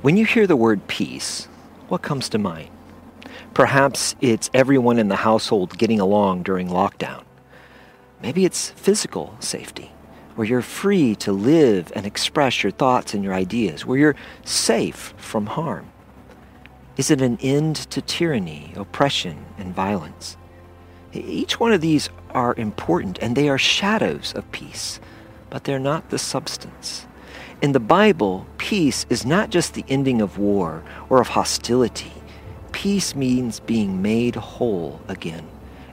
When you hear the word peace, what comes to mind? Perhaps it's everyone in the household getting along during lockdown. Maybe it's physical safety, where you're free to live and express your thoughts and your ideas, where you're safe from harm. Is it an end to tyranny, oppression, and violence? Each one of these are important and they are shadows of peace, but they're not the substance. In the Bible, peace is not just the ending of war or of hostility. Peace means being made whole again.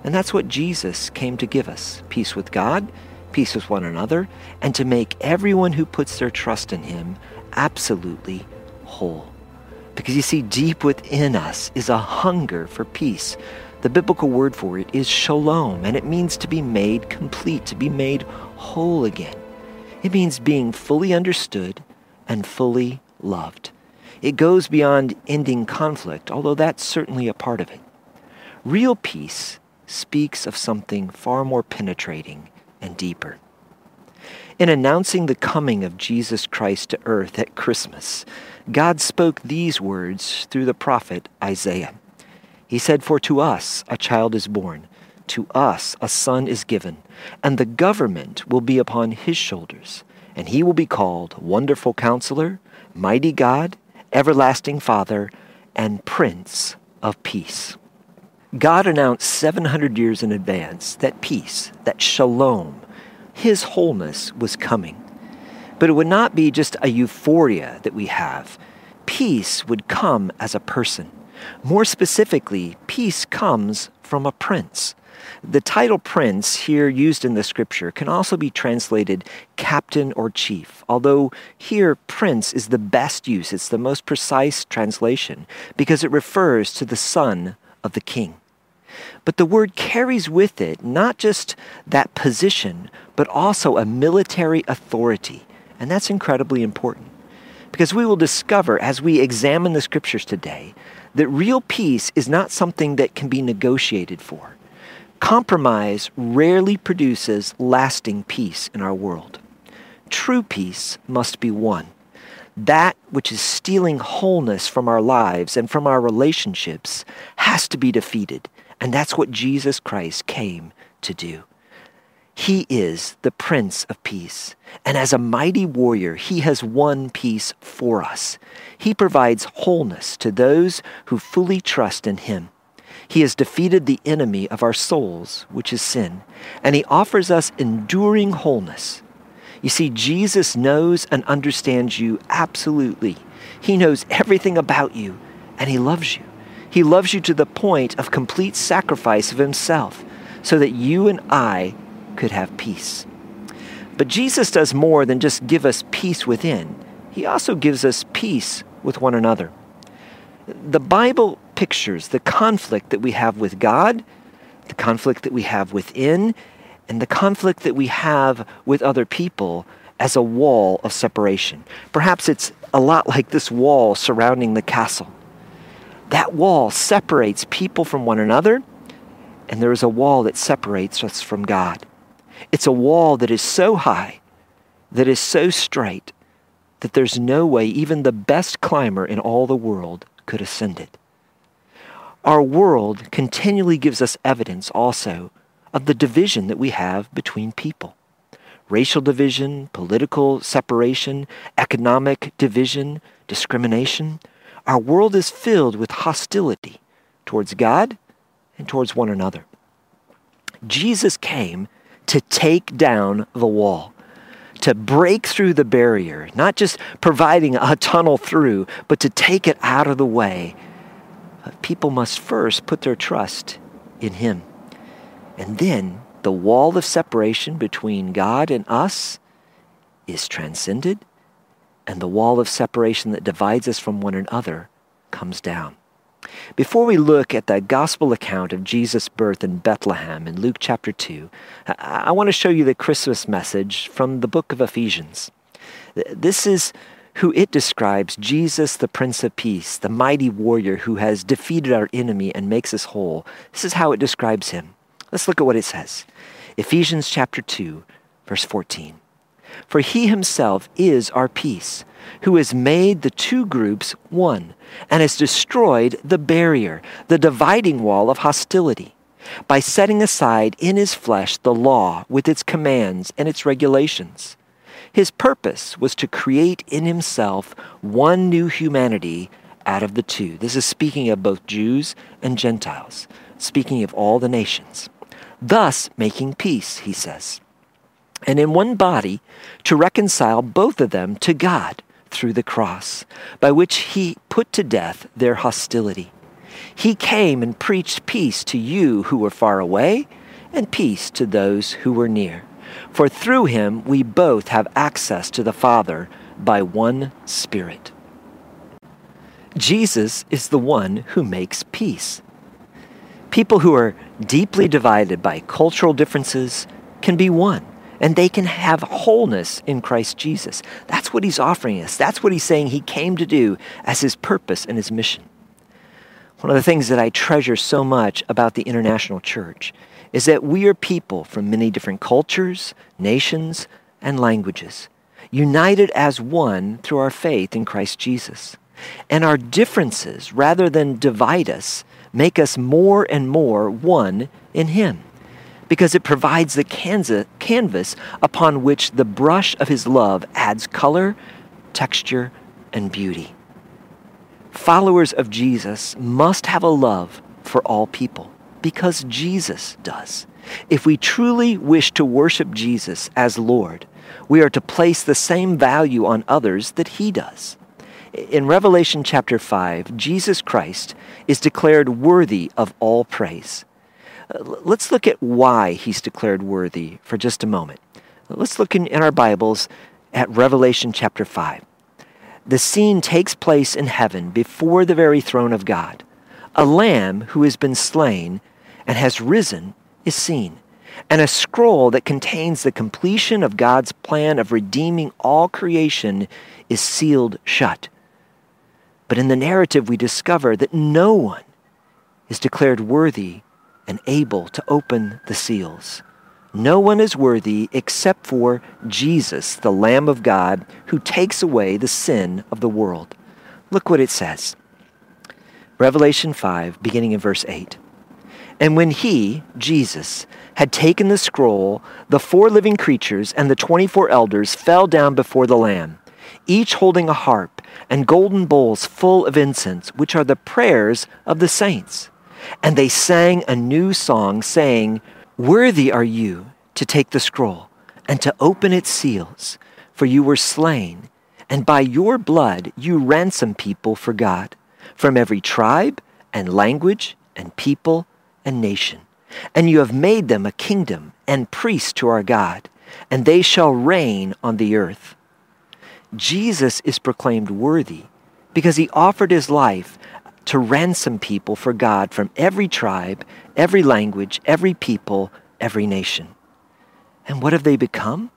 And that's what Jesus came to give us peace with God, peace with one another, and to make everyone who puts their trust in Him absolutely whole. Because you see, deep within us is a hunger for peace. The biblical word for it is shalom, and it means to be made complete, to be made whole again. It means being fully understood and fully loved. It goes beyond ending conflict, although that's certainly a part of it. Real peace speaks of something far more penetrating and deeper. In announcing the coming of Jesus Christ to earth at Christmas, God spoke these words through the prophet Isaiah. He said, For to us a child is born, to us a son is given, and the government will be upon his shoulders, and he will be called Wonderful Counselor, Mighty God, Everlasting Father, and Prince of Peace. God announced 700 years in advance that peace, that shalom, his wholeness was coming. But it would not be just a euphoria that we have. Peace would come as a person. More specifically, peace comes from a prince. The title prince, here used in the scripture, can also be translated captain or chief, although here prince is the best use. It's the most precise translation because it refers to the son of the king. But the word carries with it not just that position, but also a military authority. And that's incredibly important. Because we will discover as we examine the scriptures today that real peace is not something that can be negotiated for. Compromise rarely produces lasting peace in our world. True peace must be won. That which is stealing wholeness from our lives and from our relationships has to be defeated. And that's what Jesus Christ came to do. He is the Prince of Peace. And as a mighty warrior, he has won peace for us. He provides wholeness to those who fully trust in him. He has defeated the enemy of our souls, which is sin, and he offers us enduring wholeness. You see, Jesus knows and understands you absolutely. He knows everything about you, and he loves you. He loves you to the point of complete sacrifice of himself so that you and I could have peace. But Jesus does more than just give us peace within, he also gives us peace with one another. The Bible pictures the conflict that we have with God, the conflict that we have within, and the conflict that we have with other people as a wall of separation. Perhaps it's a lot like this wall surrounding the castle. That wall separates people from one another, and there is a wall that separates us from God. It's a wall that is so high, that is so straight, that there's no way even the best climber in all the world could ascend it. Our world continually gives us evidence also of the division that we have between people racial division, political separation, economic division, discrimination. Our world is filled with hostility towards God and towards one another. Jesus came to take down the wall, to break through the barrier, not just providing a tunnel through, but to take it out of the way. People must first put their trust in Him. And then the wall of separation between God and us is transcended, and the wall of separation that divides us from one another comes down. Before we look at the gospel account of Jesus' birth in Bethlehem in Luke chapter 2, I want to show you the Christmas message from the book of Ephesians. This is who it describes Jesus, the Prince of Peace, the mighty warrior who has defeated our enemy and makes us whole. This is how it describes him. Let's look at what it says. Ephesians chapter 2, verse 14. For he himself is our peace who has made the two groups one and has destroyed the barrier, the dividing wall of hostility, by setting aside in his flesh the law with its commands and its regulations. His purpose was to create in himself one new humanity out of the two. This is speaking of both Jews and Gentiles, speaking of all the nations. Thus, making peace, he says. And in one body, to reconcile both of them to God through the cross, by which he put to death their hostility. He came and preached peace to you who were far away, and peace to those who were near. For through him we both have access to the Father by one Spirit. Jesus is the one who makes peace. People who are deeply divided by cultural differences can be one, and they can have wholeness in Christ Jesus. That's what he's offering us. That's what he's saying he came to do as his purpose and his mission. One of the things that I treasure so much about the international church is that we are people from many different cultures, nations, and languages, united as one through our faith in Christ Jesus. And our differences, rather than divide us, make us more and more one in Him, because it provides the canvas upon which the brush of His love adds color, texture, and beauty. Followers of Jesus must have a love for all people because Jesus does. If we truly wish to worship Jesus as Lord, we are to place the same value on others that he does. In Revelation chapter 5, Jesus Christ is declared worthy of all praise. Uh, let's look at why he's declared worthy for just a moment. Let's look in, in our Bibles at Revelation chapter 5. The scene takes place in heaven before the very throne of God. A lamb who has been slain and has risen is seen, and a scroll that contains the completion of God's plan of redeeming all creation is sealed shut. But in the narrative, we discover that no one is declared worthy and able to open the seals. No one is worthy except for Jesus, the Lamb of God, who takes away the sin of the world. Look what it says. Revelation 5, beginning in verse 8. And when he, Jesus, had taken the scroll, the four living creatures and the twenty four elders fell down before the Lamb, each holding a harp and golden bowls full of incense, which are the prayers of the saints. And they sang a new song, saying, Worthy are you to take the scroll and to open its seals, for you were slain, and by your blood you ransomed people for God, from every tribe and language and people and nation. And you have made them a kingdom and priests to our God, and they shall reign on the earth. Jesus is proclaimed worthy because he offered his life to ransom people for God from every tribe, every language, every people, every nation. And what have they become?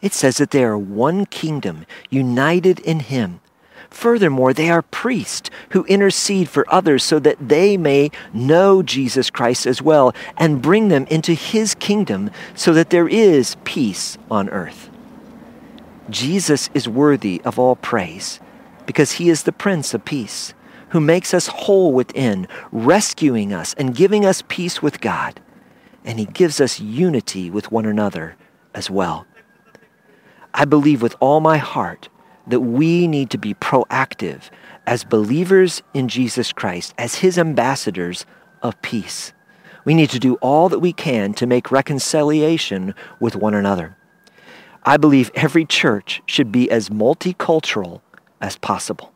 It says that they are one kingdom, united in him Furthermore, they are priests who intercede for others so that they may know Jesus Christ as well and bring them into his kingdom so that there is peace on earth. Jesus is worthy of all praise because he is the Prince of Peace who makes us whole within, rescuing us and giving us peace with God. And he gives us unity with one another as well. I believe with all my heart that we need to be proactive as believers in Jesus Christ, as his ambassadors of peace. We need to do all that we can to make reconciliation with one another. I believe every church should be as multicultural as possible.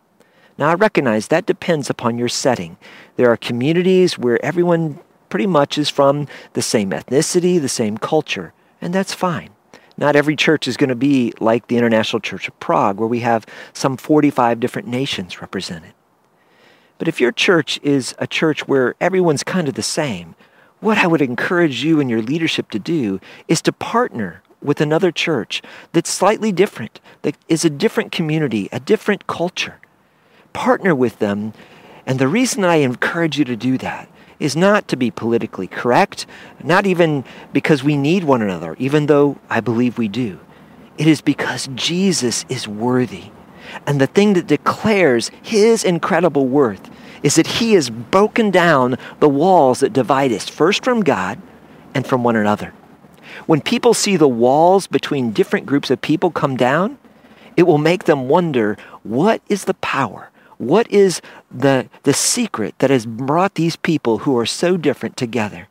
Now, I recognize that depends upon your setting. There are communities where everyone pretty much is from the same ethnicity, the same culture, and that's fine. Not every church is going to be like the International Church of Prague, where we have some 45 different nations represented. But if your church is a church where everyone's kind of the same, what I would encourage you and your leadership to do is to partner with another church that's slightly different, that is a different community, a different culture. Partner with them. And the reason I encourage you to do that is not to be politically correct, not even because we need one another, even though I believe we do. It is because Jesus is worthy. And the thing that declares his incredible worth is that he has broken down the walls that divide us, first from God and from one another. When people see the walls between different groups of people come down, it will make them wonder what is the power? What is the, the secret that has brought these people who are so different together?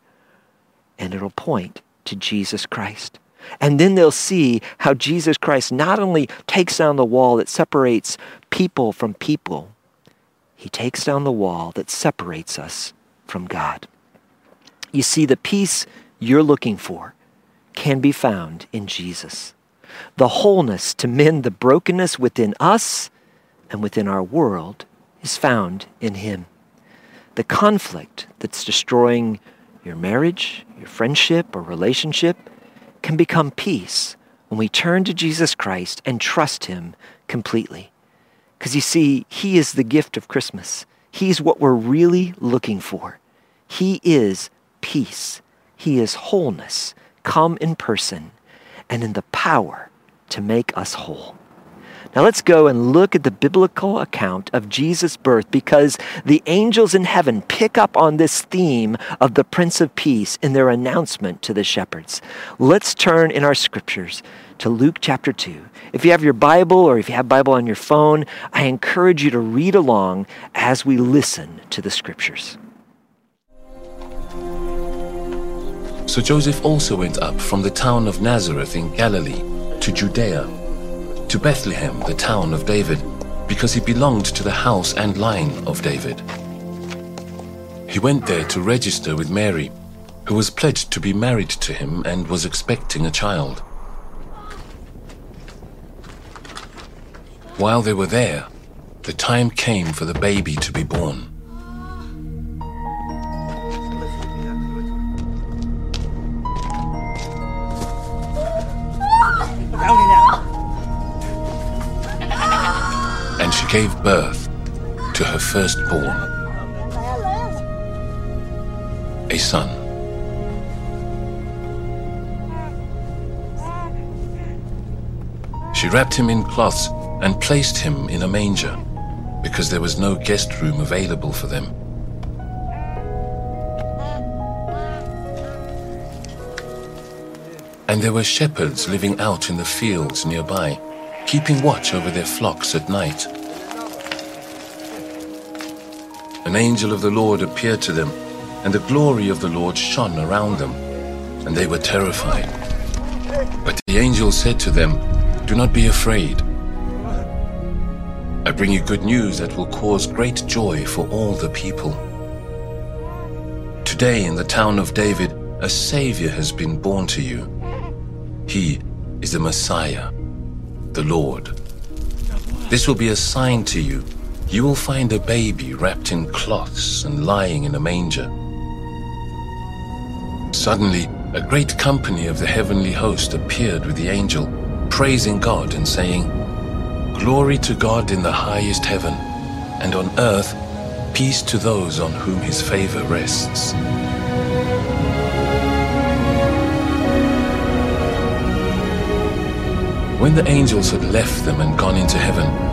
And it'll point to Jesus Christ. And then they'll see how Jesus Christ not only takes down the wall that separates people from people, he takes down the wall that separates us from God. You see, the peace you're looking for can be found in Jesus. The wholeness to mend the brokenness within us and within our world is found in Him. The conflict that's destroying your marriage, your friendship, or relationship can become peace when we turn to Jesus Christ and trust Him completely. Because you see, He is the gift of Christmas. He's what we're really looking for. He is peace. He is wholeness, come in person and in the power to make us whole. Now let's go and look at the biblical account of Jesus' birth because the angels in heaven pick up on this theme of the Prince of Peace in their announcement to the shepherds. Let's turn in our scriptures to Luke chapter 2. If you have your Bible or if you have Bible on your phone, I encourage you to read along as we listen to the scriptures. So Joseph also went up from the town of Nazareth in Galilee to Judea to Bethlehem, the town of David, because he belonged to the house and line of David. He went there to register with Mary, who was pledged to be married to him and was expecting a child. While they were there, the time came for the baby to be born. Gave birth to her firstborn, a son. She wrapped him in cloths and placed him in a manger because there was no guest room available for them. And there were shepherds living out in the fields nearby, keeping watch over their flocks at night. An angel of the Lord appeared to them, and the glory of the Lord shone around them, and they were terrified. But the angel said to them, Do not be afraid. I bring you good news that will cause great joy for all the people. Today in the town of David, a Savior has been born to you. He is the Messiah, the Lord. This will be a sign to you you will find a baby wrapped in cloths and lying in a manger. Suddenly, a great company of the heavenly host appeared with the angel, praising God and saying, Glory to God in the highest heaven, and on earth, peace to those on whom his favor rests. When the angels had left them and gone into heaven,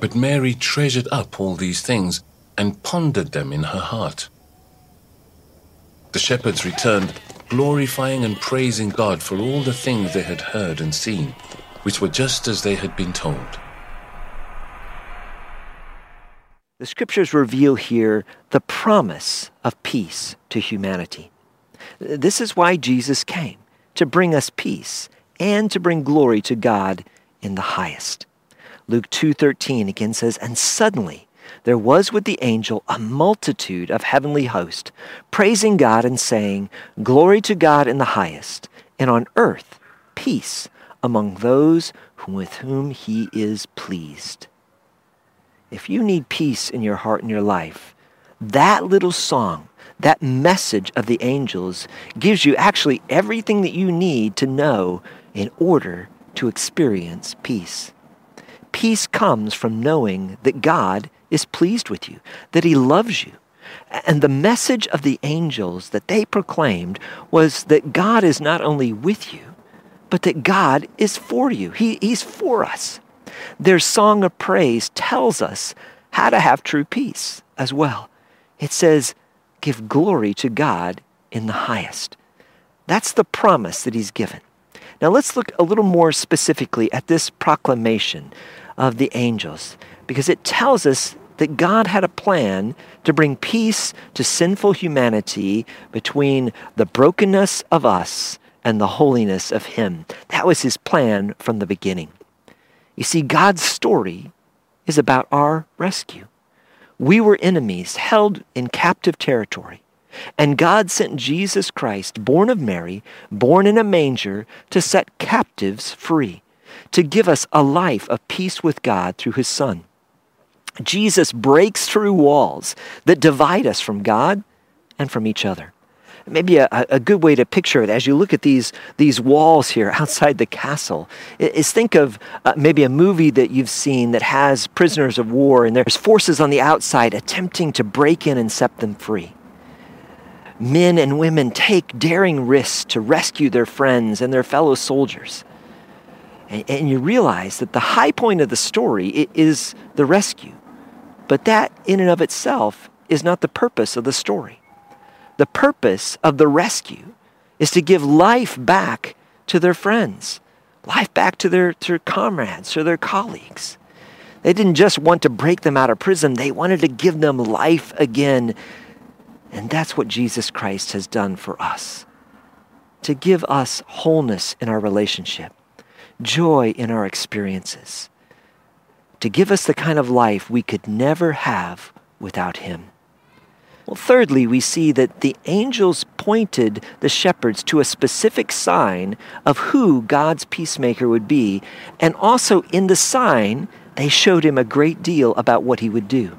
But Mary treasured up all these things and pondered them in her heart. The shepherds returned, glorifying and praising God for all the things they had heard and seen, which were just as they had been told. The scriptures reveal here the promise of peace to humanity. This is why Jesus came, to bring us peace and to bring glory to God in the highest. Luke 2:13 again says, "And suddenly there was with the angel a multitude of heavenly host, praising God and saying, Glory to God in the highest, and on earth peace among those with whom he is pleased." if you need peace in your heart and your life, that little song, that message of the angels gives you actually everything that you need to know in order to experience peace. Peace comes from knowing that God is pleased with you, that He loves you. And the message of the angels that they proclaimed was that God is not only with you, but that God is for you. He, he's for us. Their song of praise tells us how to have true peace as well. It says, Give glory to God in the highest. That's the promise that He's given. Now let's look a little more specifically at this proclamation of the angels because it tells us that God had a plan to bring peace to sinful humanity between the brokenness of us and the holiness of Him. That was His plan from the beginning. You see, God's story is about our rescue. We were enemies, held in captive territory. And God sent Jesus Christ, born of Mary, born in a manger, to set captives free, to give us a life of peace with God through his Son. Jesus breaks through walls that divide us from God and from each other. Maybe a, a good way to picture it as you look at these, these walls here outside the castle is think of uh, maybe a movie that you've seen that has prisoners of war and there's forces on the outside attempting to break in and set them free men and women take daring risks to rescue their friends and their fellow soldiers. And, and, you realize that the high point of the story is the rescue. But that, in and of itself, is not the purpose of the story. The purpose of the rescue is to give life back to their friends, life back to their, to their comrades or their colleagues. They didn't just want to break them out of prison, they wanted to give them life again and that's what Jesus Christ has done for us to give us wholeness in our relationship, joy in our experiences, to give us the kind of life we could never have without Him. Well, thirdly, we see that the angels pointed the shepherds to a specific sign of who God's peacemaker would be, and also in the sign, they showed him a great deal about what he would do.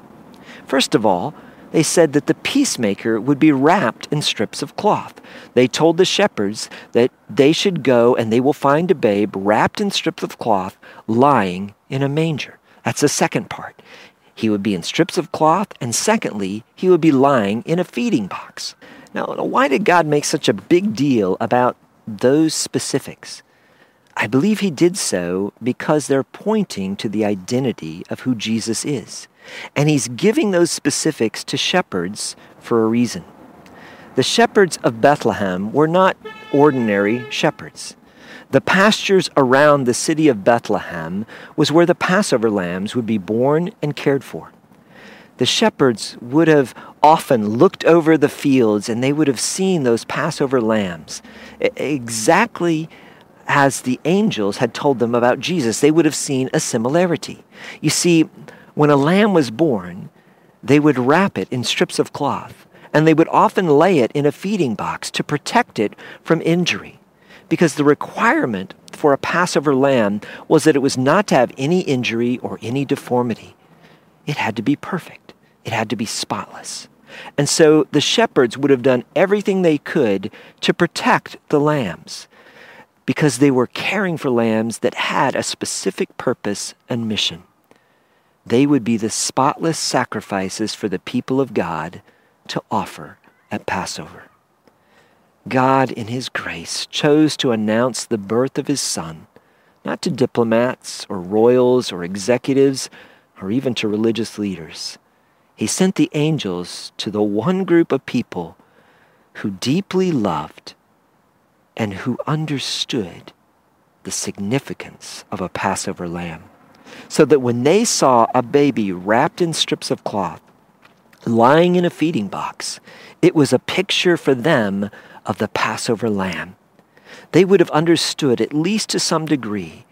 First of all, they said that the peacemaker would be wrapped in strips of cloth. They told the shepherds that they should go and they will find a babe wrapped in strips of cloth lying in a manger. That's the second part. He would be in strips of cloth, and secondly, he would be lying in a feeding box. Now, why did God make such a big deal about those specifics? I believe he did so because they're pointing to the identity of who Jesus is. And he's giving those specifics to shepherds for a reason. The shepherds of Bethlehem were not ordinary shepherds. The pastures around the city of Bethlehem was where the Passover lambs would be born and cared for. The shepherds would have often looked over the fields and they would have seen those Passover lambs exactly as the angels had told them about Jesus. They would have seen a similarity. You see, when a lamb was born, they would wrap it in strips of cloth, and they would often lay it in a feeding box to protect it from injury. Because the requirement for a Passover lamb was that it was not to have any injury or any deformity. It had to be perfect, it had to be spotless. And so the shepherds would have done everything they could to protect the lambs because they were caring for lambs that had a specific purpose and mission. They would be the spotless sacrifices for the people of God to offer at Passover. God, in His grace, chose to announce the birth of His Son, not to diplomats or royals or executives or even to religious leaders. He sent the angels to the one group of people who deeply loved and who understood the significance of a Passover lamb so that when they saw a baby wrapped in strips of cloth, lying in a feeding box, it was a picture for them of the Passover lamb. They would have understood, at least to some degree,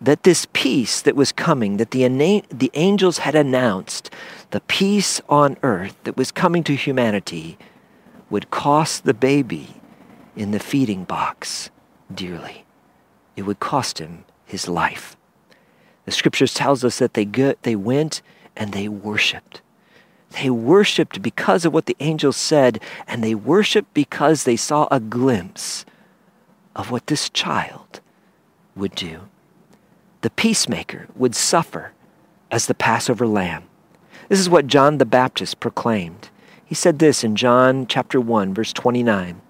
that this peace that was coming, that the, the angels had announced, the peace on earth that was coming to humanity, would cost the baby in the feeding box dearly. It would cost him his life. The scriptures tells us that they, go, they went and they worshiped. They worshiped because of what the angels said, and they worshiped because they saw a glimpse of what this child would do. The peacemaker would suffer as the Passover lamb. This is what John the Baptist proclaimed. He said this in John chapter 1 verse 29.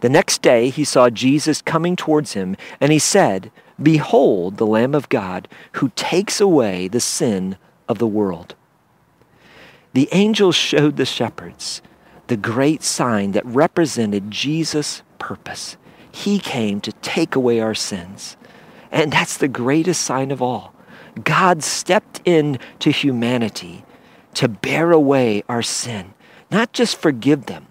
The next day he saw Jesus coming towards him, and he said, Behold the Lamb of God who takes away the sin of the world. The angels showed the shepherds the great sign that represented Jesus' purpose. He came to take away our sins. And that's the greatest sign of all. God stepped in to humanity to bear away our sin, not just forgive them,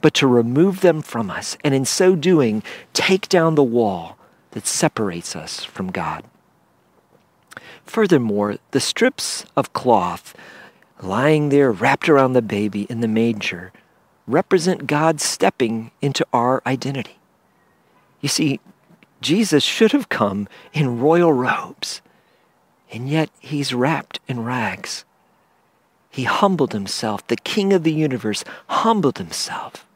but to remove them from us, and in so doing, take down the wall that separates us from God. Furthermore, the strips of cloth lying there wrapped around the baby in the manger represent God stepping into our identity. You see, Jesus should have come in royal robes, and yet he's wrapped in rags. He humbled himself. The King of the universe humbled himself.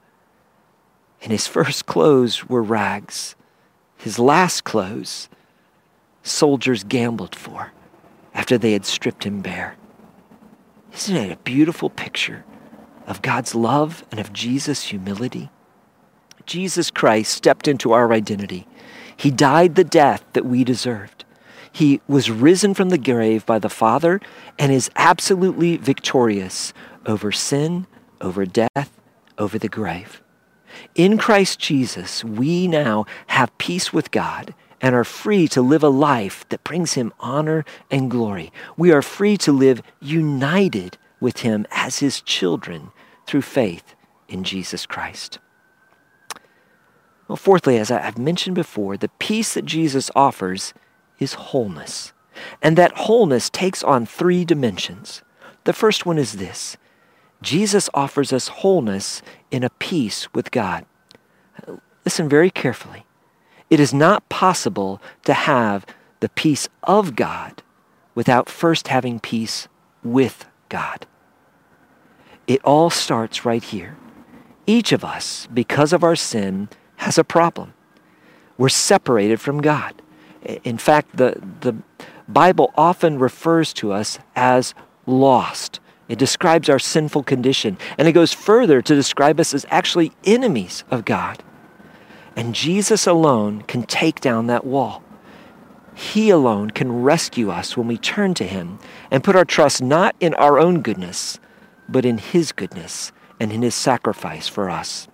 And his first clothes were rags. His last clothes, soldiers gambled for after they had stripped him bare. Isn't it a beautiful picture of God's love and of Jesus' humility? Jesus Christ stepped into our identity. He died the death that we deserved. He was risen from the grave by the Father and is absolutely victorious over sin, over death, over the grave. In Christ Jesus, we now have peace with God and are free to live a life that brings him honor and glory. We are free to live united with him as his children through faith in Jesus Christ. Well, fourthly, as I've mentioned before, the peace that Jesus offers is wholeness. And that wholeness takes on three dimensions. The first one is this Jesus offers us wholeness in a peace with God. Listen very carefully. It is not possible to have the peace of God without first having peace with God. It all starts right here. Each of us, because of our sin, has a problem. We're separated from God. In fact, the, the Bible often refers to us as lost. It describes our sinful condition, and it goes further to describe us as actually enemies of God. And Jesus alone can take down that wall. He alone can rescue us when we turn to Him and put our trust not in our own goodness, but in His goodness and in His sacrifice for us.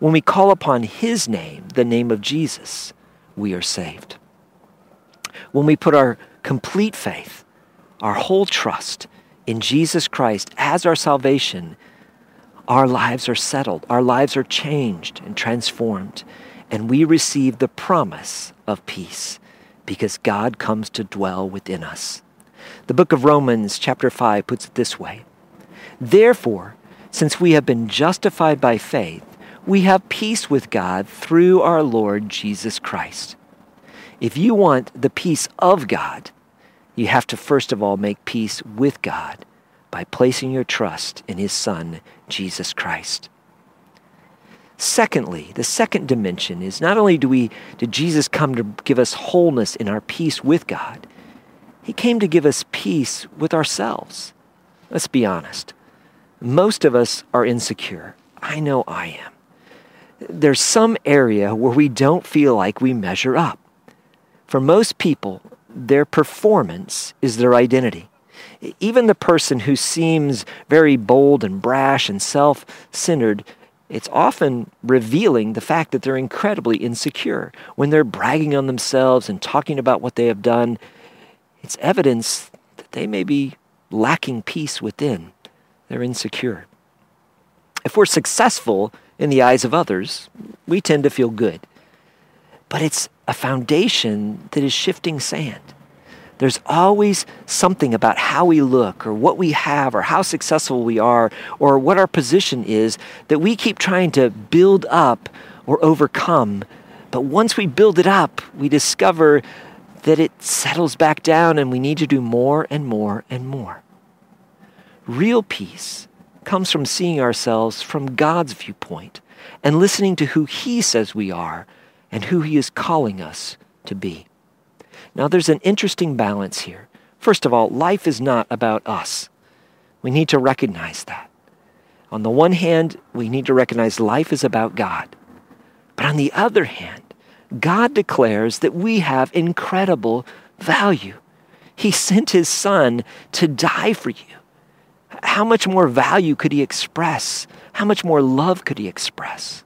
When we call upon His name, the name of Jesus, we are saved. When we put our complete faith, our whole trust in Jesus Christ as our salvation, our lives are settled, our lives are changed and transformed, and we receive the promise of peace because God comes to dwell within us. The book of Romans, chapter 5, puts it this way Therefore, since we have been justified by faith, we have peace with God through our Lord Jesus Christ. If you want the peace of God, you have to first of all make peace with God by placing your trust in His Son, Jesus Christ. Secondly, the second dimension is not only do we did Jesus come to give us wholeness in our peace with God, he came to give us peace with ourselves. Let's be honest. Most of us are insecure. I know I am. There's some area where we don't feel like we measure up. For most people, their performance is their identity. Even the person who seems very bold and brash and self centered, it's often revealing the fact that they're incredibly insecure. When they're bragging on themselves and talking about what they have done, it's evidence that they may be lacking peace within. They're insecure. If we're successful in the eyes of others, we tend to feel good. But it's a foundation that is shifting sand. There's always something about how we look or what we have or how successful we are or what our position is that we keep trying to build up or overcome. But once we build it up, we discover that it settles back down and we need to do more and more and more. Real peace comes from seeing ourselves from God's viewpoint and listening to who He says we are and who He is calling us to be. Now, there's an interesting balance here. First of all, life is not about us. We need to recognize that. On the one hand, we need to recognize life is about God. But on the other hand, God declares that we have incredible value. He sent his son to die for you. How much more value could he express? How much more love could he express?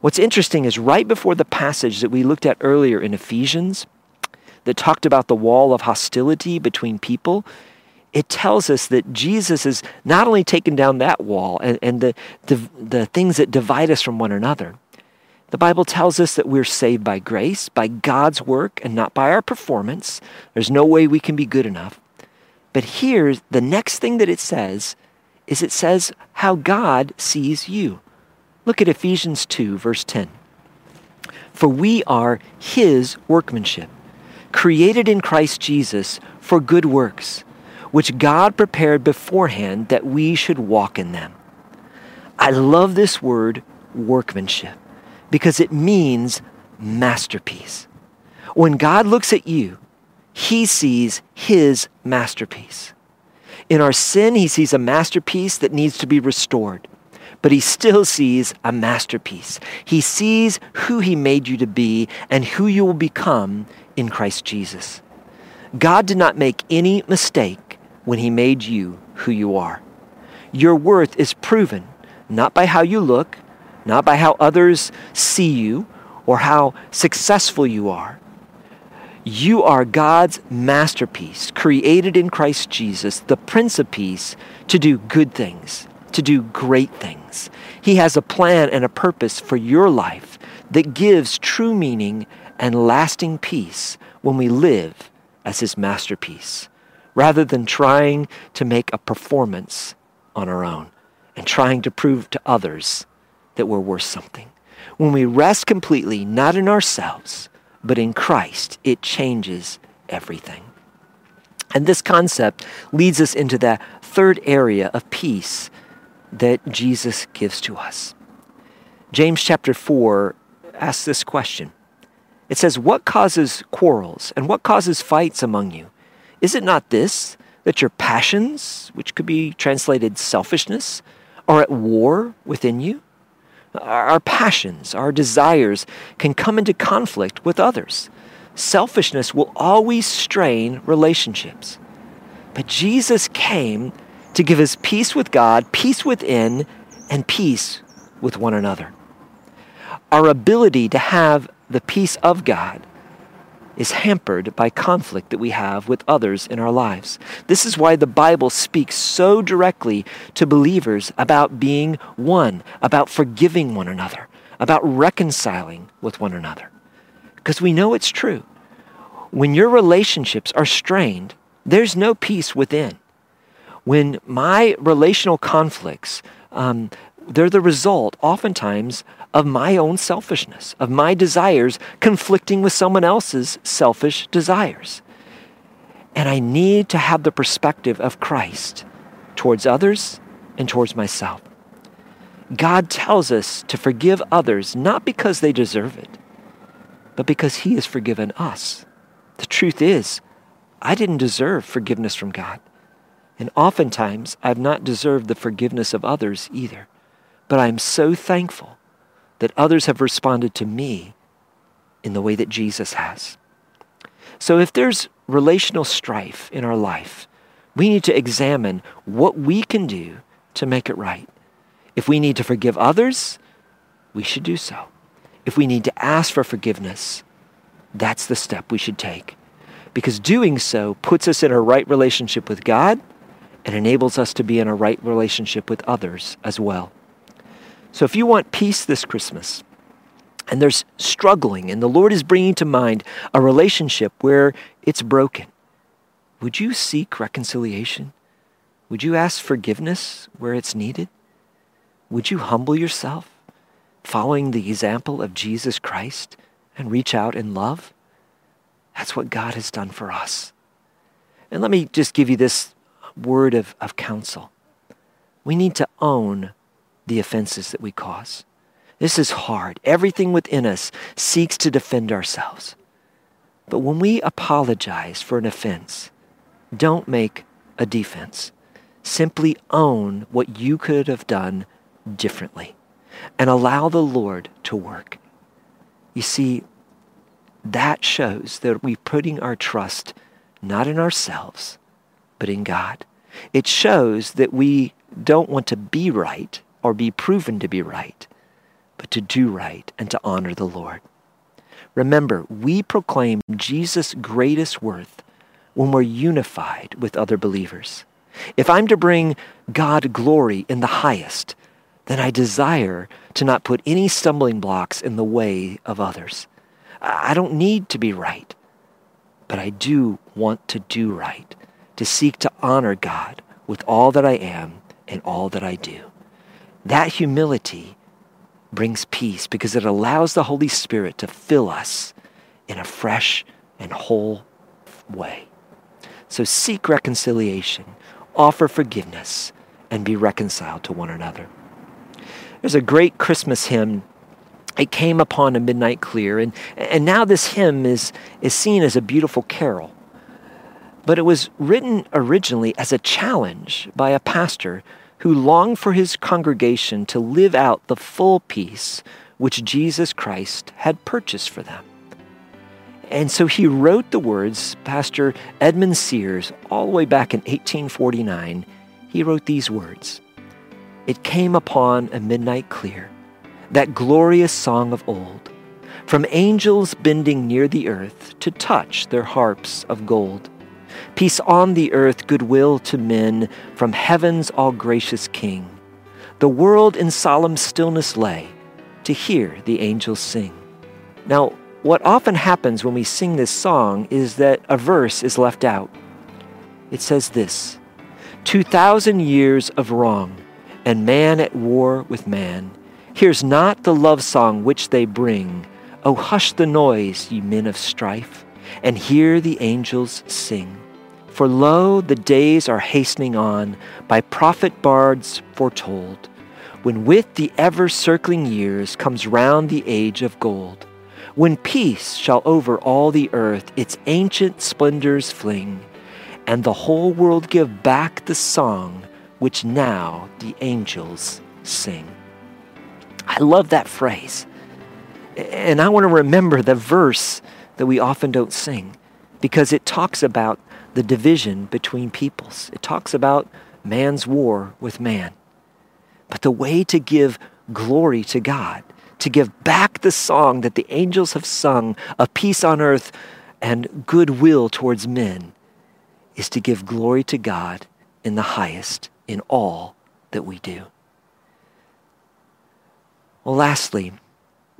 What's interesting is right before the passage that we looked at earlier in Ephesians, that talked about the wall of hostility between people, it tells us that Jesus has not only taken down that wall and, and the, the, the things that divide us from one another, the Bible tells us that we're saved by grace, by God's work, and not by our performance. There's no way we can be good enough. But here, the next thing that it says is it says how God sees you. Look at Ephesians 2, verse 10. For we are His workmanship, created in Christ Jesus for good works, which God prepared beforehand that we should walk in them. I love this word, workmanship because it means masterpiece. When God looks at you, he sees his masterpiece. In our sin, he sees a masterpiece that needs to be restored, but he still sees a masterpiece. He sees who he made you to be and who you will become in Christ Jesus. God did not make any mistake when he made you who you are. Your worth is proven not by how you look, not by how others see you or how successful you are. You are God's masterpiece, created in Christ Jesus, the Prince of Peace, to do good things, to do great things. He has a plan and a purpose for your life that gives true meaning and lasting peace when we live as His masterpiece, rather than trying to make a performance on our own and trying to prove to others that we're worth something. When we rest completely, not in ourselves, but in Christ, it changes everything. And this concept leads us into that third area of peace that Jesus gives to us. James chapter 4 asks this question. It says, What causes quarrels and what causes fights among you? Is it not this, that your passions, which could be translated selfishness, are at war within you? Our passions, our desires can come into conflict with others. Selfishness will always strain relationships. But Jesus came to give us peace with God, peace within, and peace with one another. Our ability to have the peace of God is hampered by conflict that we have with others in our lives. This is why the Bible speaks so directly to believers about being one, about forgiving one another, about reconciling with one another. Because we know it's true. When your relationships are strained, there's no peace within. When my relational conflicts, um, they're the result, oftentimes, of my own selfishness, of my desires conflicting with someone else's selfish desires. And I need to have the perspective of Christ towards others and towards myself. God tells us to forgive others not because they deserve it, but because He has forgiven us. The truth is, I didn't deserve forgiveness from God. And oftentimes, I've not deserved the forgiveness of others either. But I am so thankful that others have responded to me in the way that Jesus has. So if there's relational strife in our life, we need to examine what we can do to make it right. If we need to forgive others, we should do so. If we need to ask for forgiveness, that's the step we should take. Because doing so puts us in a right relationship with God and enables us to be in a right relationship with others as well. So if you want peace this Christmas, and there's struggling, and the Lord is bringing to mind a relationship where it's broken, would you seek reconciliation? Would you ask forgiveness where it's needed? Would you humble yourself, following the example of Jesus Christ, and reach out in love? That's what God has done for us. And let me just give you this word of, of counsel. We need to own the offenses that we cause. This is hard. Everything within us seeks to defend ourselves. But when we apologize for an offense, don't make a defense. Simply own what you could have done differently and allow the Lord to work. You see, that shows that we're putting our trust not in ourselves, but in God. It shows that we don't want to be right or be proven to be right, but to do right and to honor the Lord. Remember, we proclaim Jesus' greatest worth when we're unified with other believers. If I'm to bring God glory in the highest, then I desire to not put any stumbling blocks in the way of others. I don't need to be right, but I do want to do right, to seek to honor God with all that I am and all that I do. That humility brings peace because it allows the Holy Spirit to fill us in a fresh and whole way. So seek reconciliation, offer forgiveness, and be reconciled to one another. There's a great Christmas hymn. It came upon a midnight clear, and, and now this hymn is, is seen as a beautiful carol. But it was written originally as a challenge by a pastor who longed for his congregation to live out the full peace which Jesus Christ had purchased for them. And so he wrote the words, Pastor Edmund Sears, all the way back in 1849, he wrote these words It came upon a midnight clear, that glorious song of old, from angels bending near the earth to touch their harps of gold Peace on the earth, goodwill to men, from heaven's all gracious King. The world in solemn stillness lay to hear the angels sing. Now, what often happens when we sing this song is that a verse is left out. It says this Two thousand years of wrong, and man at war with man, hears not the love song which they bring. Oh, hush the noise, ye men of strife, and hear the angels sing. For lo, the days are hastening on, by prophet bards foretold, when with the ever circling years comes round the age of gold, when peace shall over all the earth its ancient splendors fling, and the whole world give back the song which now the angels sing. I love that phrase. And I want to remember the verse that we often don't sing because it talks about the division between peoples. It talks about man's war with man. But the way to give glory to God, to give back the song that the angels have sung of peace on earth and goodwill towards men, is to give glory to God in the highest in all that we do. Well, lastly,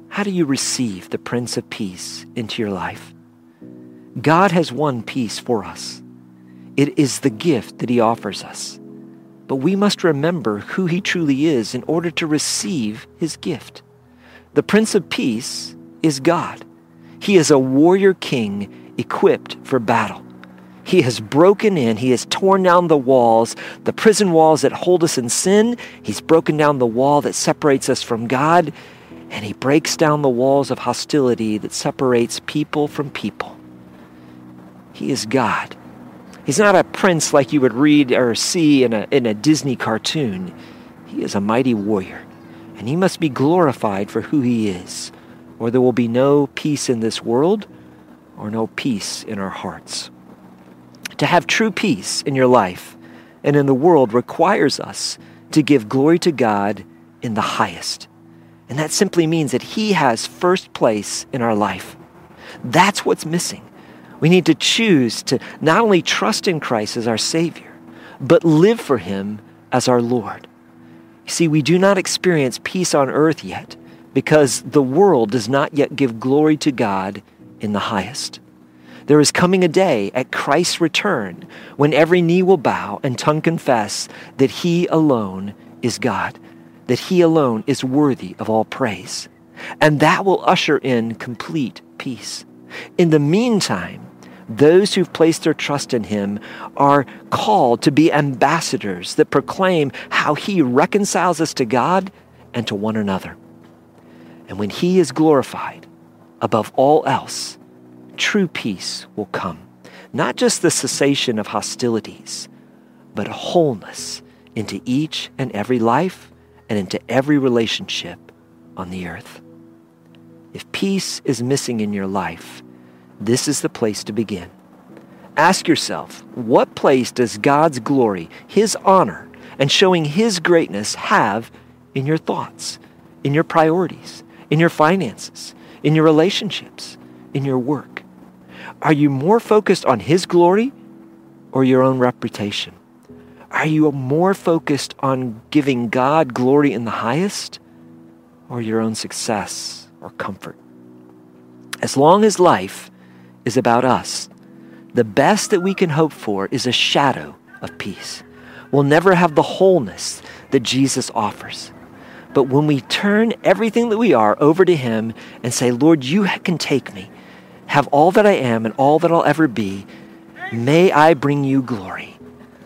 how do you receive the Prince of Peace into your life? God has won peace for us. It is the gift that He offers us. But we must remember who He truly is in order to receive His gift. The Prince of Peace is God. He is a warrior king equipped for battle. He has broken in, he has torn down the walls, the prison walls that hold us in sin. He's broken down the wall that separates us from God, and he breaks down the walls of hostility that separates people from people. He is God. He's not a prince like you would read or see in a, in a Disney cartoon. He is a mighty warrior, and he must be glorified for who he is, or there will be no peace in this world or no peace in our hearts. To have true peace in your life and in the world requires us to give glory to God in the highest. And that simply means that He has first place in our life. That's what's missing. We need to choose to not only trust in Christ as our Savior, but live for Him as our Lord. You see, we do not experience peace on earth yet because the world does not yet give glory to God in the highest. There is coming a day at Christ's return when every knee will bow and tongue confess that He alone is God, that He alone is worthy of all praise. And that will usher in complete peace. In the meantime, Those who've placed their trust in him are called to be ambassadors that proclaim how he reconciles us to God and to one another. And when he is glorified above all else, true peace will come. Not just the cessation of hostilities, but wholeness into each and every life and into every relationship on the earth. If peace is missing in your life, this is the place to begin. Ask yourself, what place does God's glory, His honor, and showing His greatness have in your thoughts, in your priorities, in your finances, in your relationships, in your work? Are you more focused on His glory or your own reputation? Are you more focused on giving God glory in the highest or your own success or comfort? As long as life is about us, the best that we can hope for is a shadow of peace. We'll never have the wholeness that Jesus offers. But when we turn everything that we are over to Him and say, Lord, you can take me, have all that I am and all that I'll ever be, may I bring you glory.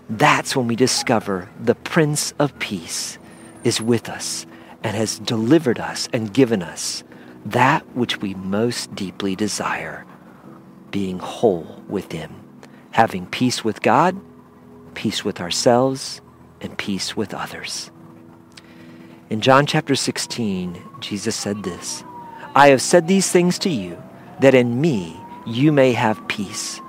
That's when we discover the Prince of Peace is with us and has delivered us and given us that which we most deeply desire being whole within, having peace with God, peace with ourselves, and peace with others. In John chapter 16, Jesus said this I have said these things to you, that in me you may have peace.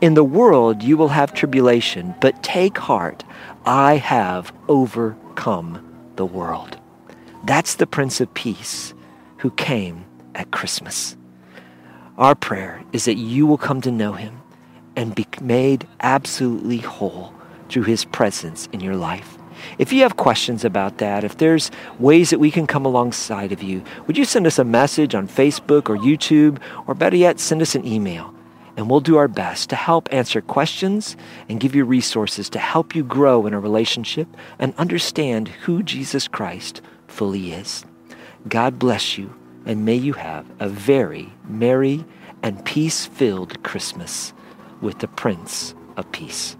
In the world you will have tribulation, but take heart, I have overcome the world. That's the Prince of Peace who came at Christmas. Our prayer is that you will come to know him and be made absolutely whole through his presence in your life. If you have questions about that, if there's ways that we can come alongside of you, would you send us a message on Facebook or YouTube, or better yet, send us an email? And we'll do our best to help answer questions and give you resources to help you grow in a relationship and understand who Jesus Christ fully is. God bless you, and may you have a very merry and peace filled Christmas with the Prince of Peace.